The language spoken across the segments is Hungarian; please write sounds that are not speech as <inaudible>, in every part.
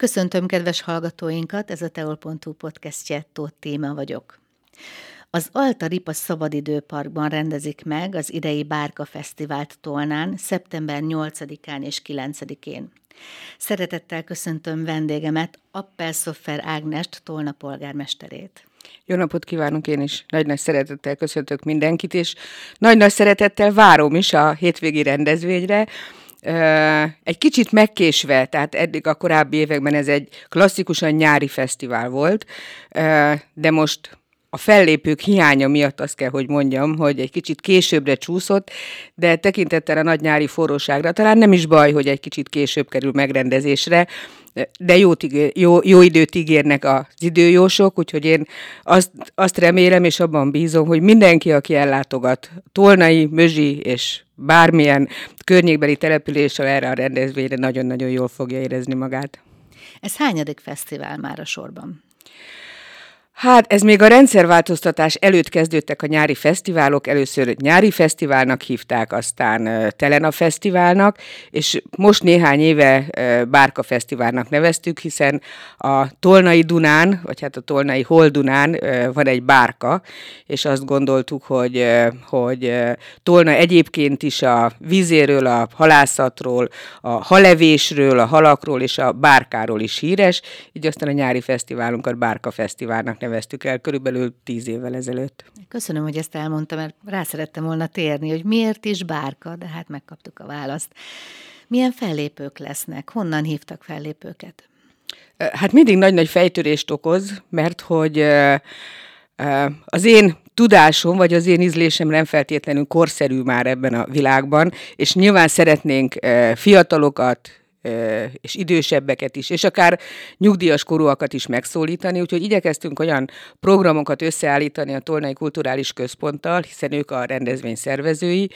Köszöntöm kedves hallgatóinkat, ez a teol.hu podcastje, Tóth Téma vagyok. Az Alta Ripa Szabadidőparkban rendezik meg az idei Bárka Fesztivált Tolnán szeptember 8-án és 9-én. Szeretettel köszöntöm vendégemet, Appel Szoffer Ágnest, Tolna polgármesterét. Jó napot kívánok én is. Nagy-nagy szeretettel köszöntök mindenkit, és nagy-nagy szeretettel várom is a hétvégi rendezvényre, egy kicsit megkésve, tehát eddig a korábbi években ez egy klasszikusan nyári fesztivál volt, de most a fellépők hiánya miatt azt kell, hogy mondjam, hogy egy kicsit későbbre csúszott, de tekintettel a nagy nyári forróságra talán nem is baj, hogy egy kicsit később kerül megrendezésre, de jó, jó, jó időt ígérnek az időjósok, úgyhogy én azt, azt remélem és abban bízom, hogy mindenki, aki ellátogat Tolnai, Mözsi és bármilyen környékbeli településsel erre a rendezvényre nagyon-nagyon jól fogja érezni magát. Ez hányadik fesztivál már a sorban? Hát ez még a rendszerváltoztatás előtt kezdődtek a nyári fesztiválok, először nyári fesztiválnak hívták, aztán Telena fesztiválnak, és most néhány éve Bárka fesztiválnak neveztük, hiszen a Tolnai Dunán, vagy hát a Tolnai Holdunán van egy bárka, és azt gondoltuk, hogy, hogy Tolna egyébként is a vízéről, a halászatról, a halevésről, a halakról és a bárkáról is híres, így aztán a nyári fesztiválunkat Bárka fesztiválnak neveztük neveztük el körülbelül tíz évvel ezelőtt. Köszönöm, hogy ezt elmondtam, mert rá szerettem volna térni, hogy miért is bárka, de hát megkaptuk a választ. Milyen fellépők lesznek? Honnan hívtak fellépőket? Hát mindig nagy-nagy fejtörést okoz, mert hogy az én tudásom, vagy az én ízlésem nem feltétlenül korszerű már ebben a világban, és nyilván szeretnénk fiatalokat, és idősebbeket is, és akár nyugdíjas korúakat is megszólítani, úgyhogy igyekeztünk olyan programokat összeállítani a Tolnai Kulturális Központtal, hiszen ők a rendezvény szervezői,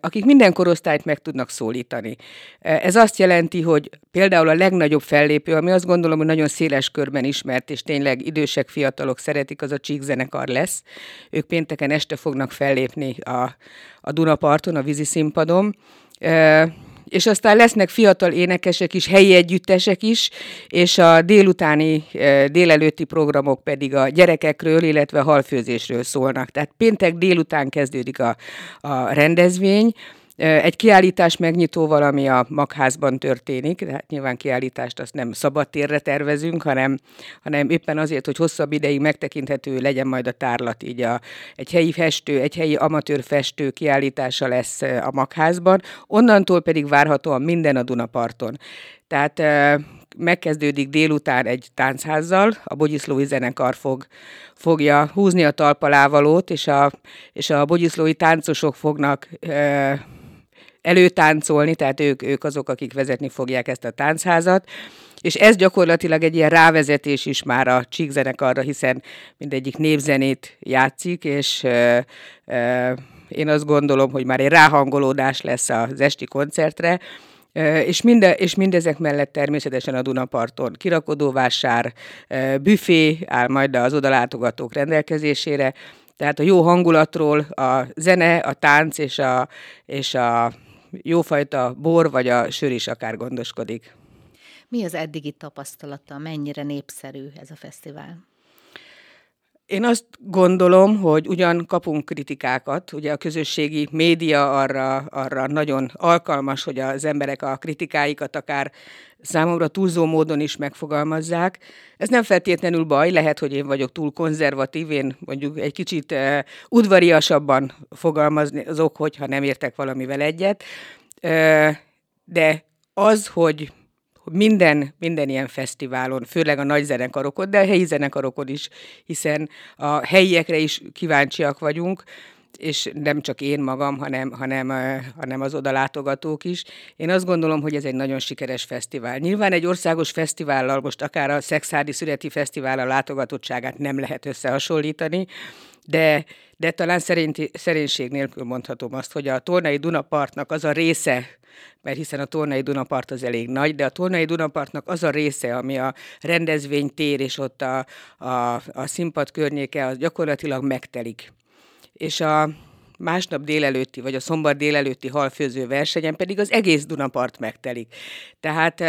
akik minden korosztályt meg tudnak szólítani. Ez azt jelenti, hogy például a legnagyobb fellépő, ami azt gondolom, hogy nagyon széles körben ismert, és tényleg idősek, fiatalok szeretik, az a Csík zenekar lesz. Ők pénteken este fognak fellépni a, a Dunaparton, a vízi színpadon és aztán lesznek fiatal énekesek is, helyi együttesek is, és a délutáni, eh, délelőtti programok pedig a gyerekekről, illetve a halfőzésről szólnak. Tehát péntek délután kezdődik a, a rendezvény, egy kiállítás megnyitóval, ami a magházban történik, de hát nyilván kiállítást azt nem szabad térre tervezünk, hanem, hanem éppen azért, hogy hosszabb ideig megtekinthető legyen majd a tárlat, így a, egy helyi festő, egy helyi amatőr festő kiállítása lesz a magházban, onnantól pedig várhatóan minden a Dunaparton. Tehát megkezdődik délután egy táncházzal, a Bogyiszlói zenekar fog, fogja húzni a talpalávalót, és a, és a bogyiszlói táncosok fognak előtáncolni, tehát ők, ők azok, akik vezetni fogják ezt a táncházat, és ez gyakorlatilag egy ilyen rávezetés is már a csíkzenekarra, hiszen mindegyik népzenét játszik, és ö, ö, én azt gondolom, hogy már egy ráhangolódás lesz az esti koncertre, és, minde, és mindezek mellett természetesen a Dunaparton kirakodóvásár, büfé áll majd az odalátogatók rendelkezésére, tehát a jó hangulatról a zene, a tánc és a, és a jófajta bor vagy a sör is akár gondoskodik. Mi az eddigi tapasztalata, mennyire népszerű ez a fesztivál? Én azt gondolom, hogy ugyan kapunk kritikákat, ugye a közösségi média arra, arra nagyon alkalmas, hogy az emberek a kritikáikat akár számomra túlzó módon is megfogalmazzák. Ez nem feltétlenül baj, lehet, hogy én vagyok túl konzervatív, én mondjuk egy kicsit uh, udvariasabban fogalmazni azok, hogyha nem értek valamivel egyet, uh, de az, hogy minden, minden ilyen fesztiválon, főleg a nagy zenekarokon, de a helyi zenekarokon is, hiszen a helyiekre is kíváncsiak vagyunk, és nem csak én magam, hanem, hanem, hanem az oda látogatók is. Én azt gondolom, hogy ez egy nagyon sikeres fesztivál. Nyilván egy országos fesztivállal, most akár a Szexádi Születi Fesztivál a látogatottságát nem lehet összehasonlítani, de, de talán szerinti, szerénység nélkül mondhatom azt, hogy a Tornai Dunapartnak az a része, mert hiszen a Tornai Dunapart az elég nagy, de a Tornai Dunapartnak az a része, ami a rendezvénytér és ott a, a, a színpad környéke, az gyakorlatilag megtelik. És a másnap délelőtti, vagy a szombat délelőtti halfőző versenyen pedig az egész Dunapart megtelik. Tehát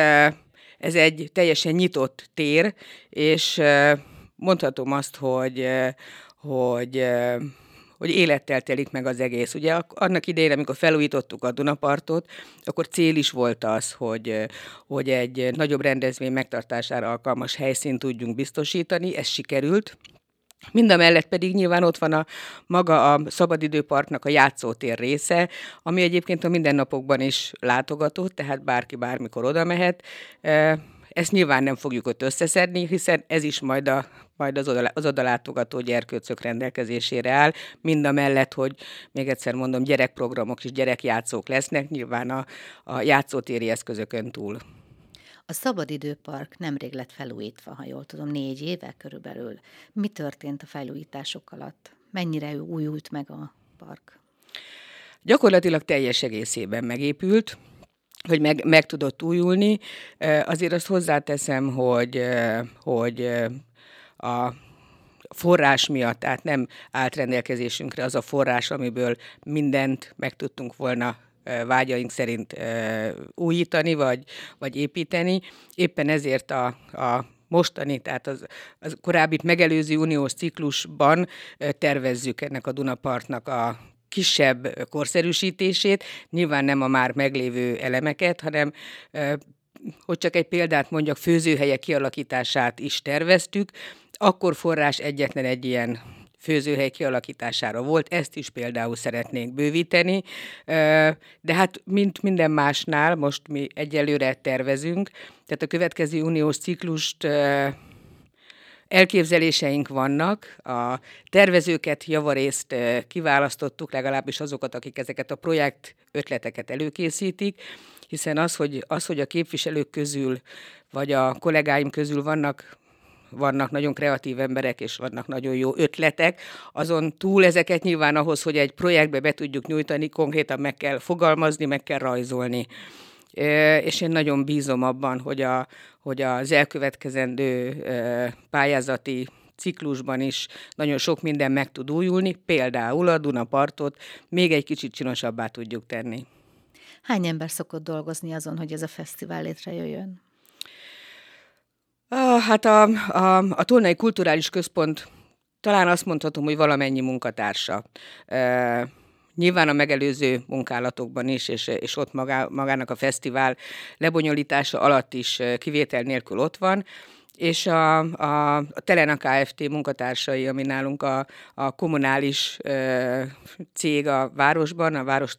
ez egy teljesen nyitott tér, és mondhatom azt, hogy, hogy hogy élettel telik meg az egész. Ugye annak idején, amikor felújítottuk a Dunapartot, akkor cél is volt az, hogy, hogy egy nagyobb rendezvény megtartására alkalmas helyszínt tudjunk biztosítani, ez sikerült. Mind a mellett pedig nyilván ott van a maga a szabadidőparknak a játszótér része, ami egyébként a mindennapokban is látogató, tehát bárki bármikor oda mehet. Ezt nyilván nem fogjuk ott összeszedni, hiszen ez is majd, a, majd az, oda, az odalátogató gyerkőcök rendelkezésére áll, mind a mellett, hogy még egyszer mondom, gyerekprogramok és gyerekjátszók lesznek, nyilván a, a játszótéri eszközökön túl. A Szabadidőpark nemrég lett felújítva, ha jól tudom, négy éve körülbelül. Mi történt a felújítások alatt? Mennyire újult meg a park? Gyakorlatilag teljes egészében megépült hogy meg, meg tudott újulni. Azért azt hozzáteszem, hogy, hogy a forrás miatt, tehát nem állt rendelkezésünkre az a forrás, amiből mindent meg tudtunk volna vágyaink szerint újítani, vagy, vagy építeni. Éppen ezért a, a mostani, tehát az, az korábbi megelőző uniós ciklusban tervezzük ennek a Dunapartnak a kisebb korszerűsítését, nyilván nem a már meglévő elemeket, hanem hogy csak egy példát mondjak, főzőhelyek kialakítását is terveztük, akkor forrás egyetlen egy ilyen főzőhely kialakítására volt, ezt is például szeretnénk bővíteni, de hát mint minden másnál, most mi egyelőre tervezünk, tehát a következő uniós ciklust elképzeléseink vannak, a tervezőket javarészt kiválasztottuk, legalábbis azokat, akik ezeket a projekt ötleteket előkészítik, hiszen az, hogy, az, hogy a képviselők közül, vagy a kollégáim közül vannak vannak nagyon kreatív emberek, és vannak nagyon jó ötletek. Azon túl ezeket nyilván ahhoz, hogy egy projektbe be tudjuk nyújtani, konkrétan meg kell fogalmazni, meg kell rajzolni. És én nagyon bízom abban, hogy, a, hogy az elkövetkezendő pályázati ciklusban is nagyon sok minden meg tud újulni, például a Dunapartot még egy kicsit csinosabbá tudjuk tenni. Hány ember szokott dolgozni azon, hogy ez a fesztivál létrejöjjön? Hát a, a, a Tolnai Kulturális Központ talán azt mondhatom, hogy valamennyi munkatársa. E, nyilván a megelőző munkálatokban is, és, és ott magá, magának a fesztivál lebonyolítása alatt is kivétel nélkül ott van és a, a, a Telena Kft. munkatársai, ami nálunk a, a kommunális ö, cég a városban, a város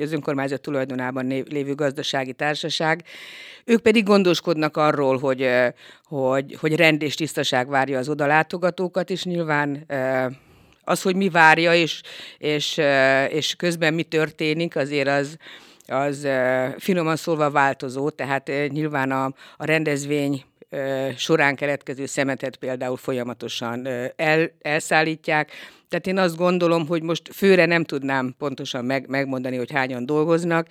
az önkormányzat tulajdonában lévő gazdasági társaság, ők pedig gondoskodnak arról, hogy, hogy, hogy rend és tisztaság várja az odalátogatókat, és nyilván ö, az, hogy mi várja, és, és, és közben mi történik, azért az, az finoman szólva változó, tehát nyilván a, a rendezvény során keletkező szemetet például folyamatosan el, elszállítják. Tehát én azt gondolom, hogy most főre nem tudnám pontosan meg, megmondani, hogy hányan dolgoznak,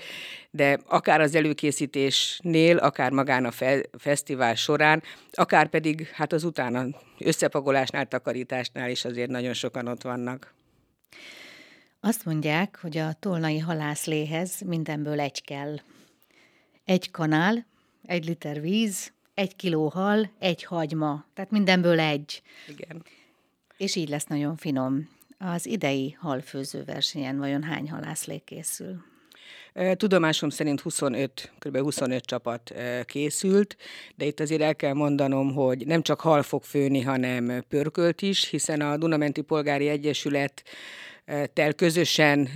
de akár az előkészítésnél, akár magán a fe, fesztivál során, akár pedig hát az utána összepagolásnál, takarításnál is azért nagyon sokan ott vannak. Azt mondják, hogy a tolnai halászléhez mindenből egy kell. Egy kanál, egy liter víz, egy kiló hal, egy hagyma, tehát mindenből egy. Igen. És így lesz nagyon finom. Az idei halfőző versenyen vajon hány halászlék készül? Tudomásom szerint 25, kb. 25 csapat készült, de itt azért el kell mondanom, hogy nem csak hal fog főni, hanem pörkölt is, hiszen a Dunamenti Polgári Egyesület tel közösen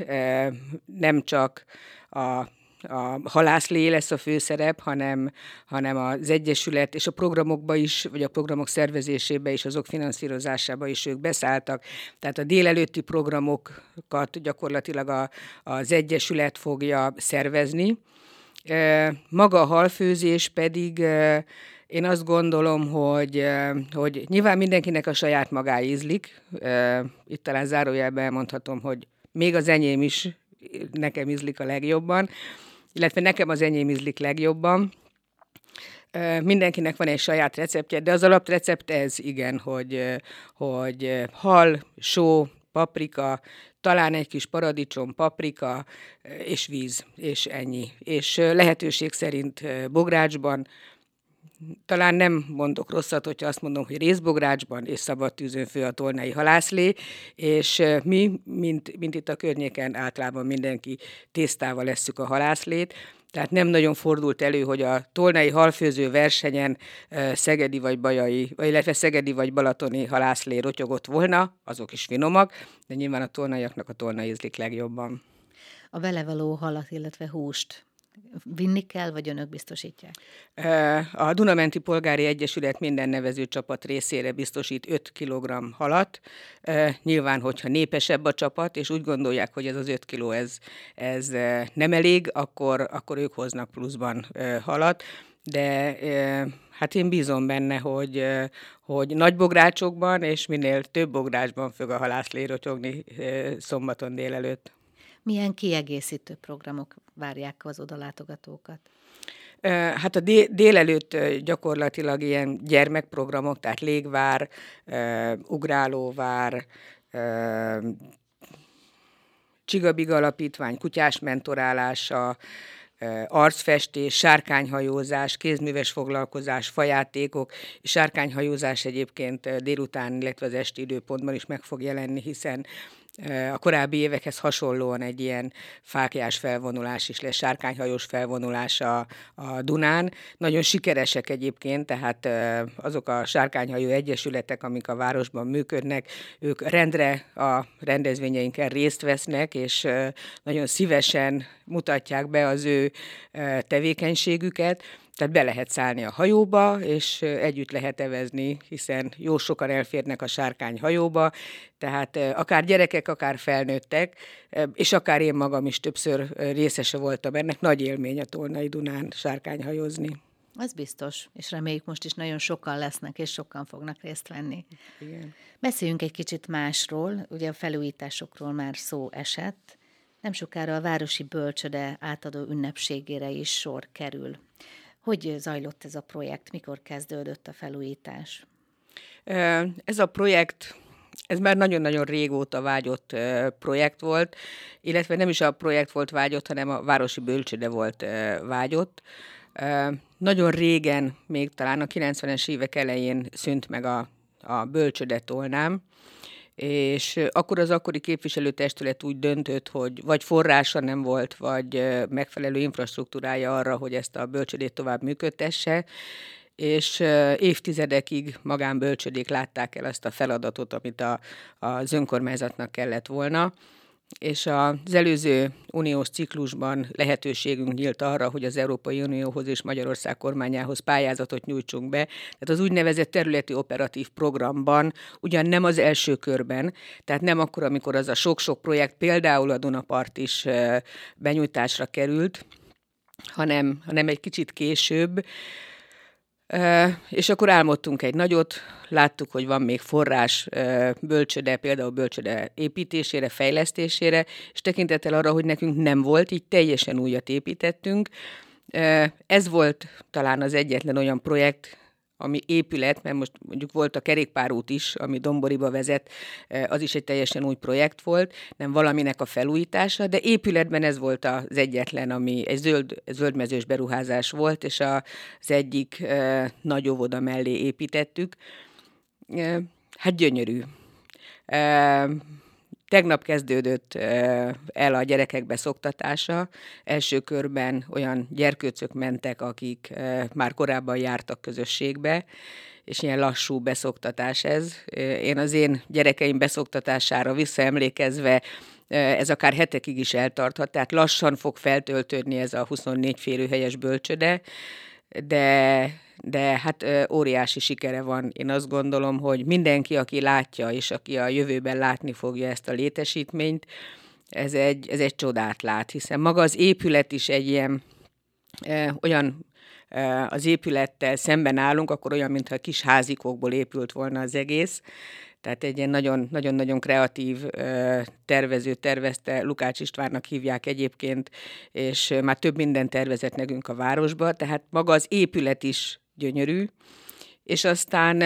nem csak a a halászlé lesz a főszerep, hanem, hanem az Egyesület és a programokba is, vagy a programok szervezésébe és azok finanszírozásába is ők beszálltak. Tehát a délelőtti programokat gyakorlatilag a, az Egyesület fogja szervezni. Maga a halfőzés pedig én azt gondolom, hogy, hogy nyilván mindenkinek a saját magá ízlik. Itt talán zárójelben elmondhatom, hogy még az enyém is nekem ízlik a legjobban illetve nekem az enyém ízlik legjobban. Mindenkinek van egy saját receptje, de az alaprecept ez, igen, hogy, hogy hal, só, paprika, talán egy kis paradicsom, paprika és víz, és ennyi. És lehetőség szerint bográcsban, talán nem mondok rosszat, hogyha azt mondom, hogy részbográcsban és szabad tűzön fő a tolnai halászlé, és mi, mint, mint itt a környéken általában mindenki tésztával leszük a halászlét, tehát nem nagyon fordult elő, hogy a tolnai halfőző versenyen szegedi vagy bajai, illetve szegedi vagy balatoni halászlé rotyogott volna, azok is finomak, de nyilván a tolnaiaknak a tolna ízlik legjobban. A vele való halat, illetve húst vinni kell, vagy önök biztosítják? A Dunamenti Polgári Egyesület minden nevező csapat részére biztosít 5 kg halat. Nyilván, hogyha népesebb a csapat, és úgy gondolják, hogy ez az 5 kg ez, ez nem elég, akkor, akkor ők hoznak pluszban halat de hát én bízom benne, hogy, hogy nagy bográcsokban és minél több bográcsban fog a halászlé rotyogni szombaton délelőtt. Milyen kiegészítő programok várják az odalátogatókat? Hát a délelőtt gyakorlatilag ilyen gyermekprogramok, tehát légvár, ugrálóvár, Csigabiga Alapítvány kutyás mentorálása, arcfestés, sárkányhajózás, kézműves foglalkozás, fajátékok, és sárkányhajózás egyébként délután, illetve az esti időpontban is meg fog jelenni, hiszen a korábbi évekhez hasonlóan egy ilyen fákjás felvonulás is lesz, sárkányhajós felvonulás a, a Dunán. Nagyon sikeresek egyébként, tehát azok a sárkányhajó egyesületek, amik a városban működnek, ők rendre a rendezvényeinken részt vesznek, és nagyon szívesen mutatják be az ő tevékenységüket. Tehát be lehet szállni a hajóba, és együtt lehet evezni, hiszen jó sokan elférnek a sárkány hajóba, tehát akár gyerekek, akár felnőttek, és akár én magam is többször részese voltam ennek. Nagy élmény a Tolnai Dunán sárkányhajózni. Az biztos, és reméljük most is nagyon sokan lesznek, és sokan fognak részt venni. Igen. Beszéljünk egy kicsit másról, ugye a felújításokról már szó esett. Nem sokára a Városi Bölcsöde átadó ünnepségére is sor kerül. Hogy zajlott ez a projekt, mikor kezdődött a felújítás? Ez a projekt ez már nagyon-nagyon régóta vágyott projekt volt, illetve nem is a projekt volt vágyott, hanem a Városi Bölcsöde volt vágyott. Nagyon régen, még talán a 90-es évek elején szűnt meg a, a bölcsöde tolnám, és akkor az akkori képviselőtestület úgy döntött, hogy vagy forrása nem volt, vagy megfelelő infrastruktúrája arra, hogy ezt a bölcsödét tovább működtesse, és évtizedekig magánbölcsödék látták el azt a feladatot, amit a, az önkormányzatnak kellett volna és az előző uniós ciklusban lehetőségünk nyílt arra, hogy az Európai Unióhoz és Magyarország kormányához pályázatot nyújtsunk be. Tehát az úgynevezett területi operatív programban, ugyan nem az első körben, tehát nem akkor, amikor az a sok-sok projekt, például a Dunapart is benyújtásra került, hanem, hanem egy kicsit később, és akkor álmodtunk egy nagyot, láttuk, hogy van még forrás bölcsöde, például bölcsöde építésére, fejlesztésére, és tekintettel arra, hogy nekünk nem volt, így teljesen újat építettünk. Ez volt talán az egyetlen olyan projekt, ami épület, mert most mondjuk volt a kerékpárút is, ami Domboriba vezet, eh, az is egy teljesen új projekt volt, nem valaminek a felújítása, de épületben ez volt az egyetlen, ami egy zöld, zöldmezős beruházás volt, és az egyik eh, nagy óvoda mellé építettük. Eh, hát gyönyörű. Tegnap kezdődött el a gyerekek beszoktatása. Első körben olyan gyerkőcök mentek, akik már korábban jártak közösségbe, és ilyen lassú beszoktatás ez. Én az én gyerekeim beszoktatására visszaemlékezve ez akár hetekig is eltarthat, tehát lassan fog feltöltődni ez a 24 férőhelyes bölcsöde, de de hát óriási sikere van. Én azt gondolom, hogy mindenki, aki látja, és aki a jövőben látni fogja ezt a létesítményt, ez egy, ez egy csodát lát, hiszen maga az épület is egy ilyen e, olyan e, az épülettel szemben állunk, akkor olyan, mintha kis házikokból épült volna az egész. Tehát egy ilyen nagyon-nagyon kreatív tervező tervezte, Lukács Istvánnak hívják egyébként, és már több minden tervezett nekünk a városba, tehát maga az épület is gyönyörű, és aztán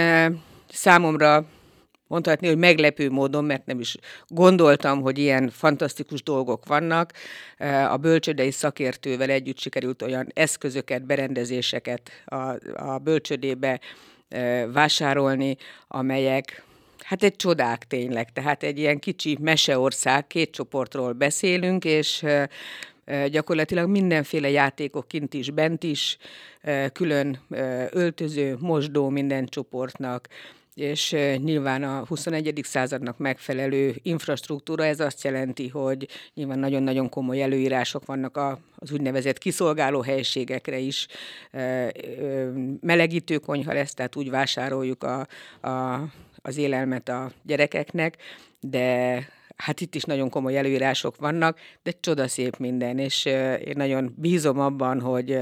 számomra mondhatni, hogy meglepő módon, mert nem is gondoltam, hogy ilyen fantasztikus dolgok vannak. A bölcsödei szakértővel együtt sikerült olyan eszközöket, berendezéseket a, a bölcsödébe vásárolni, amelyek Hát egy csodák tényleg, tehát egy ilyen kicsi meseország, két csoportról beszélünk, és gyakorlatilag mindenféle játékok kint is, bent is, külön öltöző, mosdó minden csoportnak, és nyilván a 21. századnak megfelelő infrastruktúra, ez azt jelenti, hogy nyilván nagyon-nagyon komoly előírások vannak az úgynevezett kiszolgáló helységekre is. Melegítő konyha lesz, tehát úgy vásároljuk a, a, az élelmet a gyerekeknek, de hát itt is nagyon komoly előírások vannak, de csodaszép minden, és én nagyon bízom abban, hogy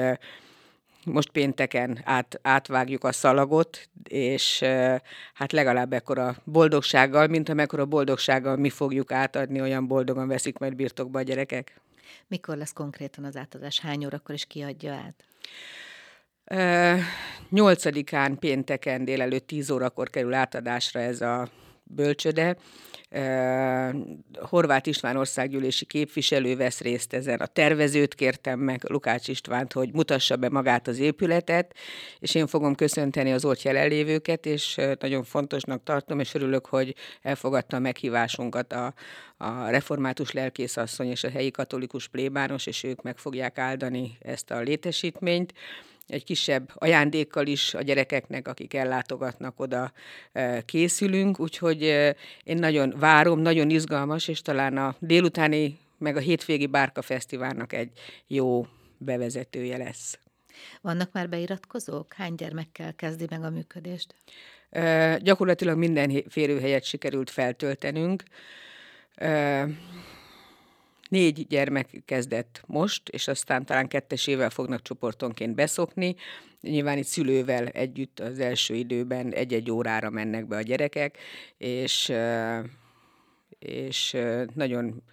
most pénteken át, átvágjuk a szalagot, és hát legalább ekkora boldogsággal, mint amekkora boldogsággal mi fogjuk átadni, olyan boldogan veszik majd birtokba a gyerekek. Mikor lesz konkrétan az átadás? Hány órakor is kiadja át? Nyolcadikán pénteken délelőtt 10 órakor kerül átadásra ez a bölcsöde. Horváth István országgyűlési képviselő vesz részt ezen. A tervezőt kértem meg, Lukács Istvánt, hogy mutassa be magát az épületet, és én fogom köszönteni az ott jelenlévőket, és nagyon fontosnak tartom, és örülök, hogy elfogadta a meghívásunkat a, a református lelkészasszony és a helyi katolikus plébános, és ők meg fogják áldani ezt a létesítményt egy kisebb ajándékkal is a gyerekeknek, akik ellátogatnak oda készülünk, úgyhogy én nagyon várom, nagyon izgalmas, és talán a délutáni, meg a hétvégi Bárka Fesztiválnak egy jó bevezetője lesz. Vannak már beiratkozók? Hány gyermekkel kezdi meg a működést? gyakorlatilag minden férőhelyet sikerült feltöltenünk. Négy gyermek kezdett most, és aztán talán kettesével fognak csoportonként beszokni. Nyilván itt szülővel együtt az első időben egy-egy órára mennek be a gyerekek, és, és nagyon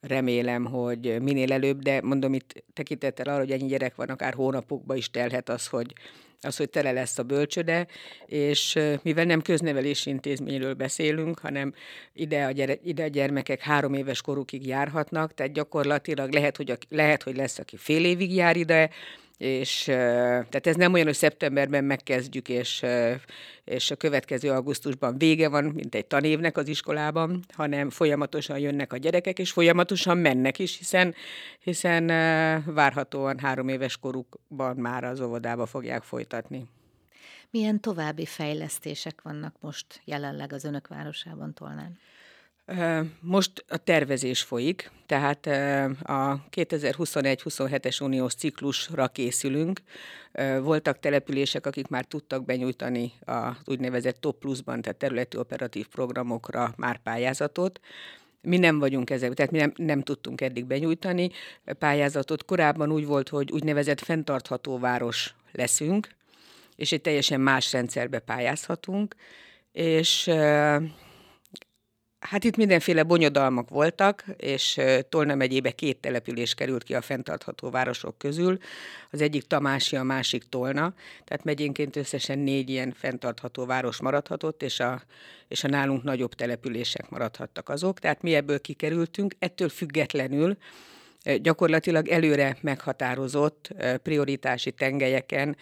remélem, hogy minél előbb, de mondom itt tekintettel arra, hogy ennyi gyerek van, akár hónapokba is telhet az, hogy az, hogy tele lesz a bölcsöde, és mivel nem köznevelési intézményről beszélünk, hanem ide a, gyere, ide a gyermekek három éves korukig járhatnak, tehát gyakorlatilag lehet, hogy, a, lehet, hogy lesz, aki fél évig jár ide, és tehát ez nem olyan, hogy szeptemberben megkezdjük, és, és a következő augusztusban vége van, mint egy tanévnek az iskolában, hanem folyamatosan jönnek a gyerekek, és folyamatosan mennek is, hiszen, hiszen várhatóan három éves korukban már az óvodába fogják folytatni. Milyen további fejlesztések vannak most jelenleg az önök városában Tolnán? Most a tervezés folyik, tehát a 2021-27-es uniós ciklusra készülünk. Voltak települések, akik már tudtak benyújtani az úgynevezett TOP pluszban, tehát területi operatív programokra már pályázatot. Mi nem vagyunk ezek, tehát mi nem, nem tudtunk eddig benyújtani pályázatot. Korábban úgy volt, hogy úgynevezett fenntartható város leszünk, és egy teljesen más rendszerbe pályázhatunk, és Hát itt mindenféle bonyodalmak voltak, és Tolna megyébe két település került ki a fenntartható városok közül. Az egyik Tamási, a másik Tolna, tehát megyénként összesen négy ilyen fenntartható város maradhatott, és a, és a nálunk nagyobb települések maradhattak azok. Tehát mi ebből kikerültünk, ettől függetlenül gyakorlatilag előre meghatározott prioritási tengelyeken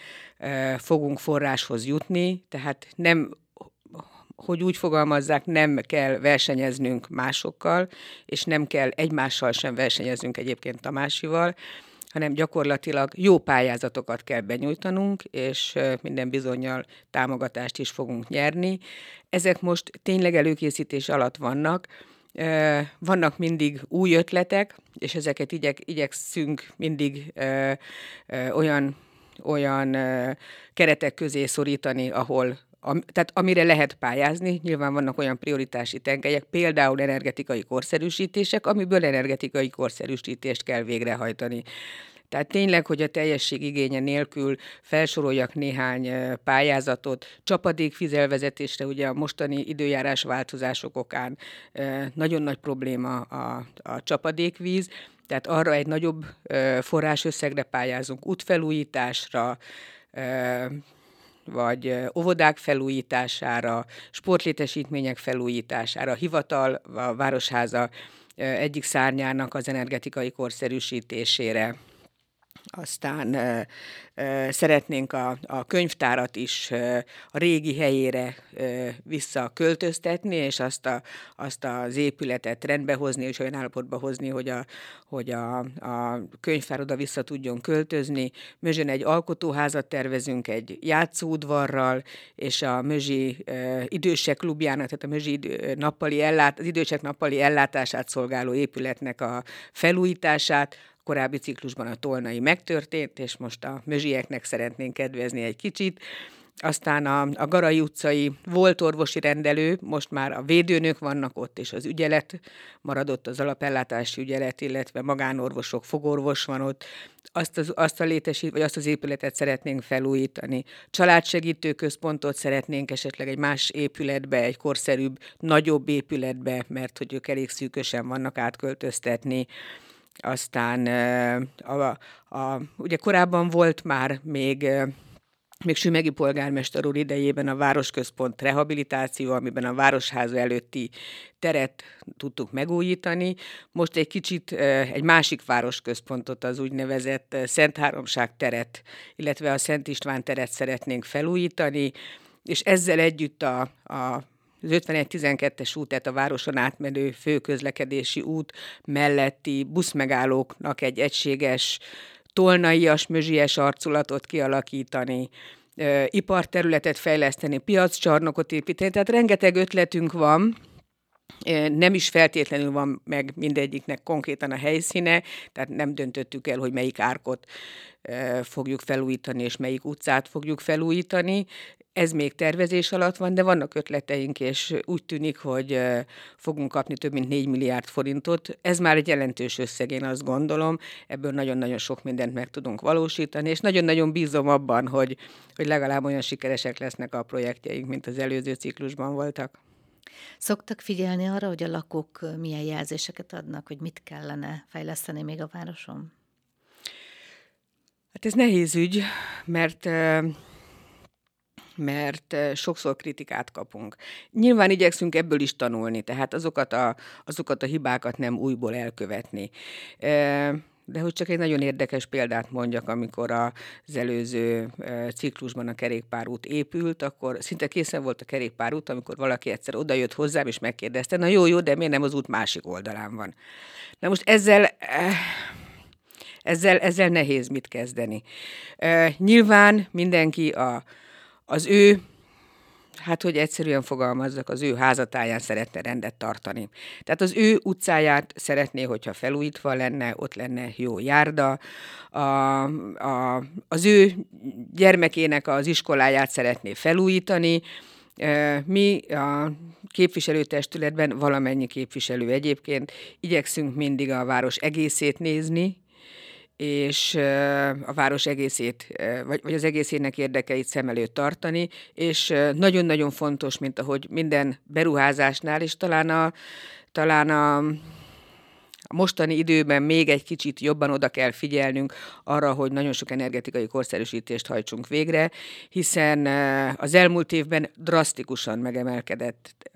fogunk forráshoz jutni, tehát nem hogy úgy fogalmazzák, nem kell versenyeznünk másokkal, és nem kell egymással sem versenyeznünk egyébként Tamásival, hanem gyakorlatilag jó pályázatokat kell benyújtanunk, és minden bizonyal támogatást is fogunk nyerni. Ezek most tényleg előkészítés alatt vannak, vannak mindig új ötletek, és ezeket igyek, igyekszünk mindig ö, ö, olyan, olyan keretek közé szorítani, ahol am, tehát amire lehet pályázni, nyilván vannak olyan prioritási tengelyek, például energetikai korszerűsítések, amiből energetikai korszerűsítést kell végrehajtani. Tehát tényleg, hogy a teljesség igénye nélkül felsoroljak néhány pályázatot, csapadék fizelvezetésre, ugye a mostani időjárás változások okán nagyon nagy probléma a, a csapadékvíz, tehát arra egy nagyobb forrásösszegre pályázunk, útfelújításra, vagy óvodák felújítására, sportlétesítmények felújítására, hivatal, a Városháza egyik szárnyának az energetikai korszerűsítésére aztán ö, ö, szeretnénk a, a könyvtárat is ö, a régi helyére ö, visszaköltöztetni, és azt, a, azt az épületet rendbehozni, és olyan állapotba hozni, hogy a, hogy a, a könyvtár oda vissza tudjon költözni. Mözsön egy alkotóházat tervezünk egy játszódvarral, és a Mözsi ö, idősek klubjának, tehát a Mözsi nappali ellát, az idősek nappali ellátását szolgáló épületnek a felújítását, korábbi ciklusban a tolnai megtörtént, és most a mözsieknek szeretnénk kedvezni egy kicsit. Aztán a, a Garai utcai volt orvosi rendelő, most már a védőnök vannak ott, és az ügyelet maradott, az alapellátási ügyelet, illetve magánorvosok, fogorvos van ott. Azt, az, azt a létesít, vagy azt az épületet szeretnénk felújítani. Családsegítő központot szeretnénk esetleg egy más épületbe, egy korszerűbb, nagyobb épületbe, mert hogy ők elég szűkösen vannak átköltöztetni aztán a, a, ugye korábban volt már még még Sümegi polgármester úr idejében a Városközpont rehabilitáció, amiben a Városháza előtti teret tudtuk megújítani. Most egy kicsit egy másik városközpontot, az úgynevezett Szent Háromság teret, illetve a Szent István teret szeretnénk felújítani, és ezzel együtt a, a az 51-12-es út, tehát a városon átmenő főközlekedési út melletti buszmegállóknak egy egységes tolnaias, mözsies arculatot kialakítani, iparterületet fejleszteni, piaccsarnokot építeni, tehát rengeteg ötletünk van, nem is feltétlenül van meg mindegyiknek konkrétan a helyszíne, tehát nem döntöttük el, hogy melyik árkot fogjuk felújítani, és melyik utcát fogjuk felújítani. Ez még tervezés alatt van, de vannak ötleteink, és úgy tűnik, hogy fogunk kapni több mint 4 milliárd forintot. Ez már egy jelentős összeg, én azt gondolom. Ebből nagyon-nagyon sok mindent meg tudunk valósítani, és nagyon-nagyon bízom abban, hogy, hogy legalább olyan sikeresek lesznek a projektjeink, mint az előző ciklusban voltak. Szoktak figyelni arra, hogy a lakók milyen jelzéseket adnak, hogy mit kellene fejleszteni még a városon? Hát ez nehéz ügy, mert mert sokszor kritikát kapunk. Nyilván igyekszünk ebből is tanulni, tehát azokat a, azokat a hibákat nem újból elkövetni. De hogy csak egy nagyon érdekes példát mondjak, amikor az előző ciklusban a kerékpárút épült, akkor szinte készen volt a kerékpárút, amikor valaki egyszer odajött hozzám, és megkérdezte, na jó, jó, de miért nem az út másik oldalán van? Na most ezzel eh, ezzel, ezzel nehéz mit kezdeni. Nyilván mindenki a, az ő hát hogy egyszerűen fogalmazzak, az ő házatáján szeretne rendet tartani. Tehát az ő utcáját szeretné, hogyha felújítva lenne, ott lenne jó járda, a, a, az ő gyermekének az iskoláját szeretné felújítani, mi a képviselőtestületben, valamennyi képviselő egyébként igyekszünk mindig a város egészét nézni, és a város egészét, vagy, vagy az egészének érdekeit szem előtt tartani, és nagyon-nagyon fontos, mint ahogy minden beruházásnál, és talán a, talán a, a mostani időben még egy kicsit jobban oda kell figyelnünk arra, hogy nagyon sok energetikai korszerűsítést hajtsunk végre, hiszen az elmúlt évben drasztikusan megemelkedett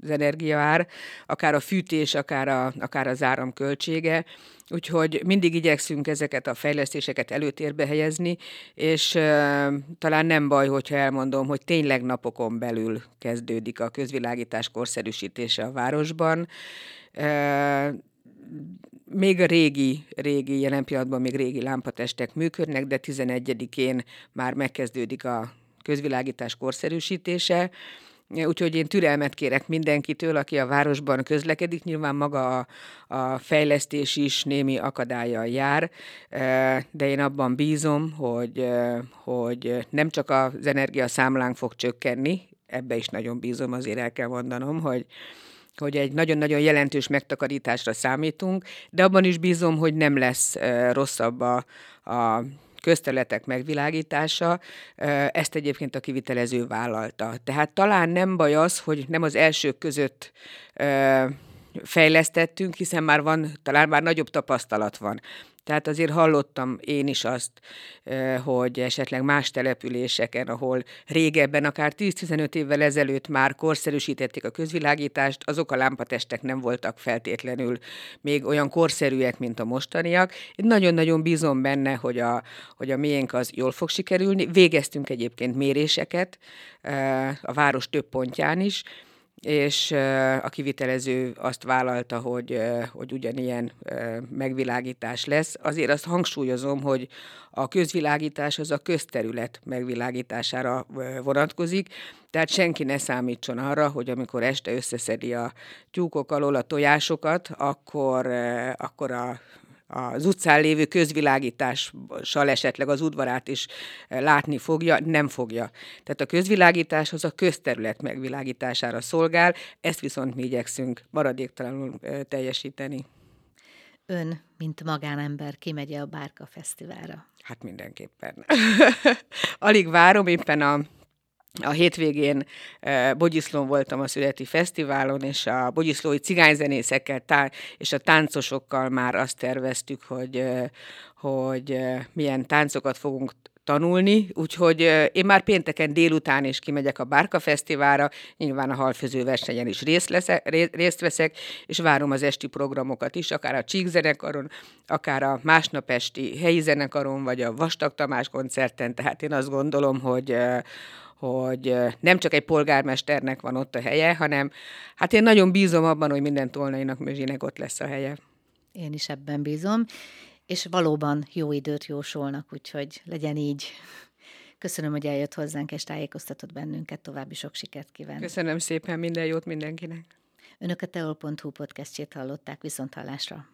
az energiaár, akár a fűtés, akár, a, akár az áram költsége, Úgyhogy mindig igyekszünk ezeket a fejlesztéseket előtérbe helyezni, és uh, talán nem baj, hogyha elmondom, hogy tényleg napokon belül kezdődik a közvilágítás korszerűsítése a városban. Uh, még a régi, régi, jelen pillanatban még régi lámpatestek működnek, de 11-én már megkezdődik a közvilágítás korszerűsítése. Úgyhogy én türelmet kérek mindenkitől, aki a városban közlekedik. Nyilván maga a, a fejlesztés is némi akadályjal jár, de én abban bízom, hogy, hogy nem csak az energiaszámlánk fog csökkenni, ebbe is nagyon bízom, azért el kell mondanom, hogy, hogy egy nagyon-nagyon jelentős megtakarításra számítunk, de abban is bízom, hogy nem lesz rosszabb a, a közterületek megvilágítása, ezt egyébként a kivitelező vállalta. Tehát talán nem baj az, hogy nem az elsők között fejlesztettünk, hiszen már van, talán már nagyobb tapasztalat van. Tehát azért hallottam én is azt, hogy esetleg más településeken, ahol régebben, akár 10-15 évvel ezelőtt már korszerűsítették a közvilágítást, azok a lámpatestek nem voltak feltétlenül még olyan korszerűek, mint a mostaniak. Én nagyon-nagyon bízom benne, hogy a, hogy a miénk az jól fog sikerülni. Végeztünk egyébként méréseket a város több pontján is, és a kivitelező azt vállalta, hogy, hogy ugyanilyen megvilágítás lesz. Azért azt hangsúlyozom, hogy a közvilágítás az a közterület megvilágítására vonatkozik, tehát senki ne számítson arra, hogy amikor este összeszedi a tyúkok alól a tojásokat, akkor, akkor a az utcán lévő közvilágítással esetleg az udvarát is eh, látni fogja, nem fogja. Tehát a közvilágítás az a közterület megvilágítására szolgál, ezt viszont mi igyekszünk maradéktalanul eh, teljesíteni. Ön, mint magánember, kimegy a Bárka Fesztiválra? Hát mindenképpen. <laughs> Alig várom, éppen a a hétvégén uh, Bogyiszlón voltam a születi fesztiválon, és a bogyiszlói cigányzenészekkel tá- és a táncosokkal már azt terveztük, hogy, uh, hogy uh, milyen táncokat fogunk tanulni, úgyhogy én már pénteken délután is kimegyek a Bárka Fesztiválra, nyilván a halfőző versenyen is részt, leszek, részt veszek, és várom az esti programokat is, akár a Csík zenekaron, akár a másnap esti helyi zenekaron, vagy a Vastag Tamás koncerten, tehát én azt gondolom, hogy hogy nem csak egy polgármesternek van ott a helye, hanem hát én nagyon bízom abban, hogy minden tolnainak, mözsinek ott lesz a helye. Én is ebben bízom, és valóban jó időt jósolnak, úgyhogy legyen így. Köszönöm, hogy eljött hozzánk, és tájékoztatott bennünket. További sok sikert kívánok. Köszönöm szépen, minden jót mindenkinek. Önök a teol.hu podcastjét hallották viszont hallásra.